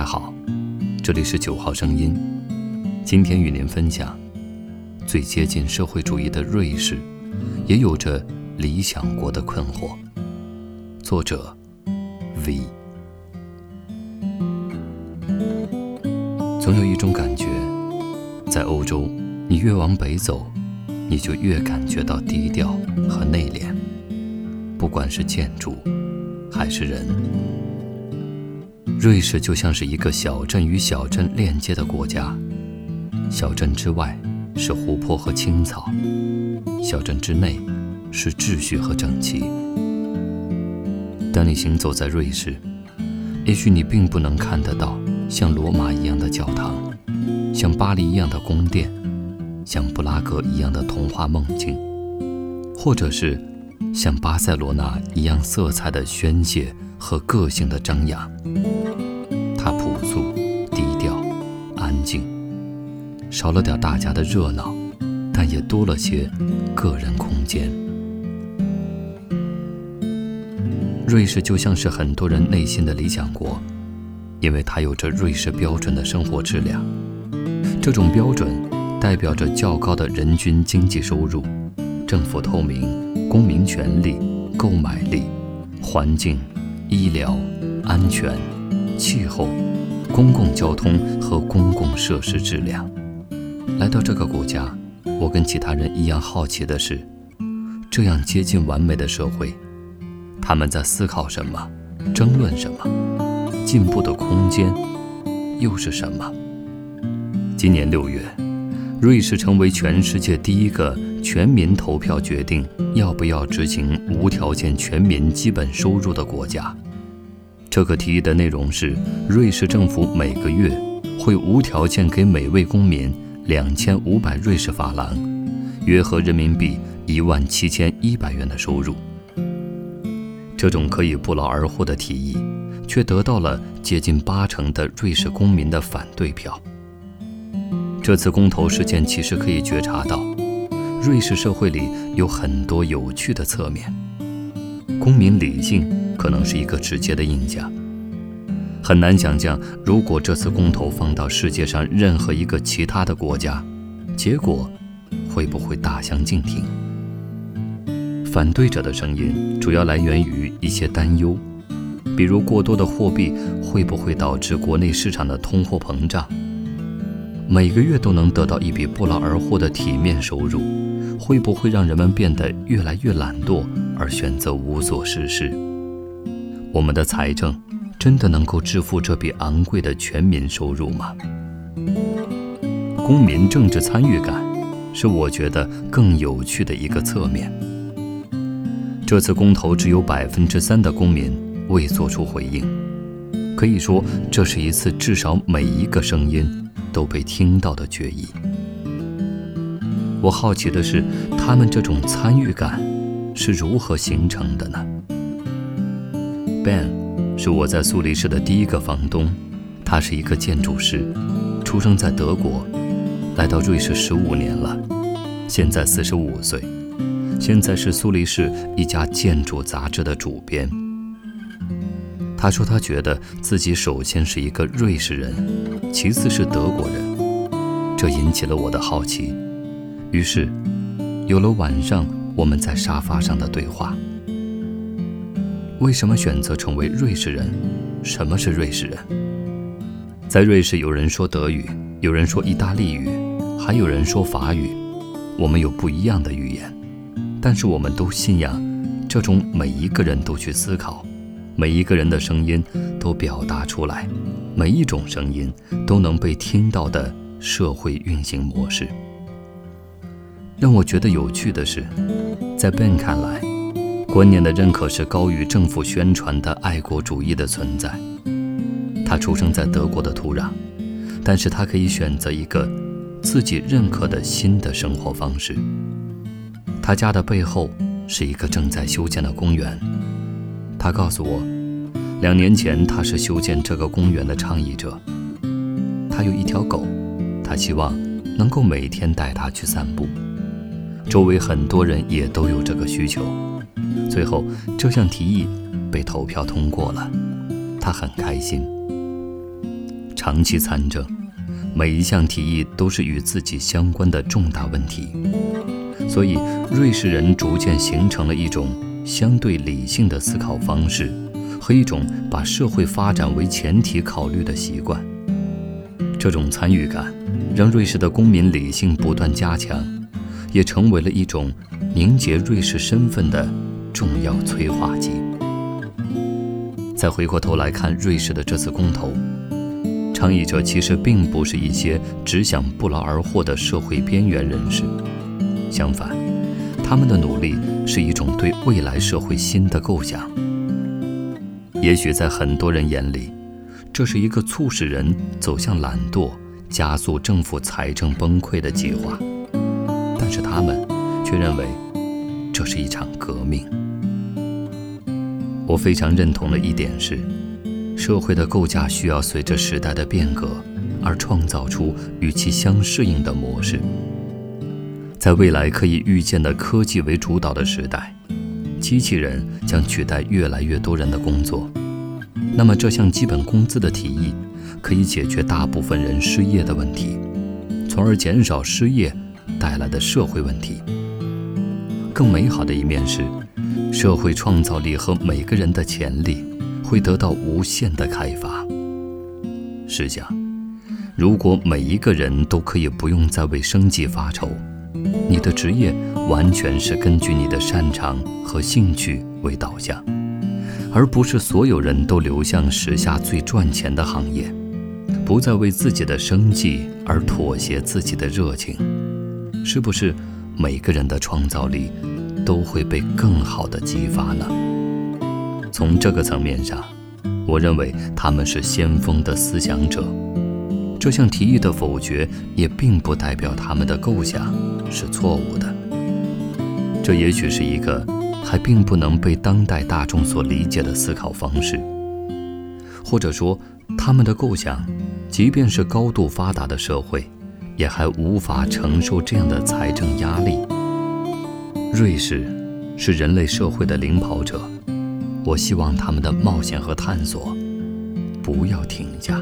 家好，这里是九号声音。今天与您分享，最接近社会主义的瑞士，也有着理想国的困惑。作者：V。总有一种感觉，在欧洲，你越往北走，你就越感觉到低调和内敛。不管是建筑，还是人。瑞士就像是一个小镇与小镇链接的国家，小镇之外是湖泊和青草，小镇之内是秩序和整齐。当你行走在瑞士，也许你并不能看得到像罗马一样的教堂，像巴黎一样的宫殿，像布拉格一样的童话梦境，或者是像巴塞罗那一样色彩的宣泄和个性的张扬。少了点大家的热闹，但也多了些个人空间。瑞士就像是很多人内心的理想国，因为它有着瑞士标准的生活质量。这种标准代表着较高的人均经济收入、政府透明、公民权利、购买力、环境、医疗、安全。气候、公共交通和公共设施质量。来到这个国家，我跟其他人一样好奇的是，这样接近完美的社会，他们在思考什么，争论什么，进步的空间又是什么？今年六月，瑞士成为全世界第一个全民投票决定要不要执行无条件全民基本收入的国家。这个提议的内容是，瑞士政府每个月会无条件给每位公民两千五百瑞士法郎，约合人民币一万七千一百元的收入。这种可以不劳而获的提议，却得到了接近八成的瑞士公民的反对票。这次公投事件其实可以觉察到，瑞士社会里有很多有趣的侧面。公民理性可能是一个直接的印象。很难想象，如果这次公投放到世界上任何一个其他的国家，结果会不会大相径庭？反对者的声音主要来源于一些担忧，比如过多的货币会不会导致国内市场的通货膨胀？每个月都能得到一笔不劳而获的体面收入，会不会让人们变得越来越懒惰而选择无所事事？我们的财政真的能够支付这笔昂贵的全民收入吗？公民政治参与感是我觉得更有趣的一个侧面。这次公投只有百分之三的公民未做出回应，可以说这是一次至少每一个声音。都被听到的决议。我好奇的是，他们这种参与感是如何形成的呢？Ben 是我在苏黎世的第一个房东，他是一个建筑师，出生在德国，来到瑞士十五年了，现在四十五岁，现在是苏黎世一家建筑杂志的主编。他说：“他觉得自己首先是一个瑞士人，其次是德国人，这引起了我的好奇。于是，有了晚上我们在沙发上的对话。为什么选择成为瑞士人？什么是瑞士人？在瑞士，有人说德语，有人说意大利语，还有人说法语。我们有不一样的语言，但是我们都信仰这种每一个人都去思考。”每一个人的声音都表达出来，每一种声音都能被听到的社会运行模式。让我觉得有趣的是，在 Ben 看来，观念的认可是高于政府宣传的爱国主义的存在。他出生在德国的土壤，但是他可以选择一个自己认可的新的生活方式。他家的背后是一个正在修建的公园。他告诉我，两年前他是修建这个公园的倡议者。他有一条狗，他希望能够每天带它去散步。周围很多人也都有这个需求。最后，这项提议被投票通过了，他很开心。长期参政，每一项提议都是与自己相关的重大问题，所以瑞士人逐渐形成了一种相对理性的思考方式和一种把社会发展为前提考虑的习惯。这种参与感让瑞士的公民理性不断加强，也成为了一种凝结瑞士身份的重要催化剂。再回过头来看瑞士的这次公投，倡议者其实并不是一些只想不劳而获的社会边缘人士，相反，他们的努力是一种对未来社会新的构想。也许在很多人眼里，这是一个促使人走向懒惰、加速政府财政崩溃的计划，但是他们却认为这是一场革命。我非常认同的一点是，社会的构架需要随着时代的变革而创造出与其相适应的模式。在未来可以预见的科技为主导的时代，机器人将取代越来越多人的工作。那么，这项基本工资的提议可以解决大部分人失业的问题，从而减少失业带来的社会问题。更美好的一面是。社会创造力和每个人的潜力会得到无限的开发。试想，如果每一个人都可以不用再为生计发愁，你的职业完全是根据你的擅长和兴趣为导向，而不是所有人都流向时下最赚钱的行业，不再为自己的生计而妥协自己的热情，是不是每个人的创造力？都会被更好的激发呢。从这个层面上，我认为他们是先锋的思想者。这项提议的否决也并不代表他们的构想是错误的。这也许是一个还并不能被当代大众所理解的思考方式，或者说，他们的构想，即便是高度发达的社会，也还无法承受这样的财政压力。瑞士是人类社会的领跑者，我希望他们的冒险和探索不要停下。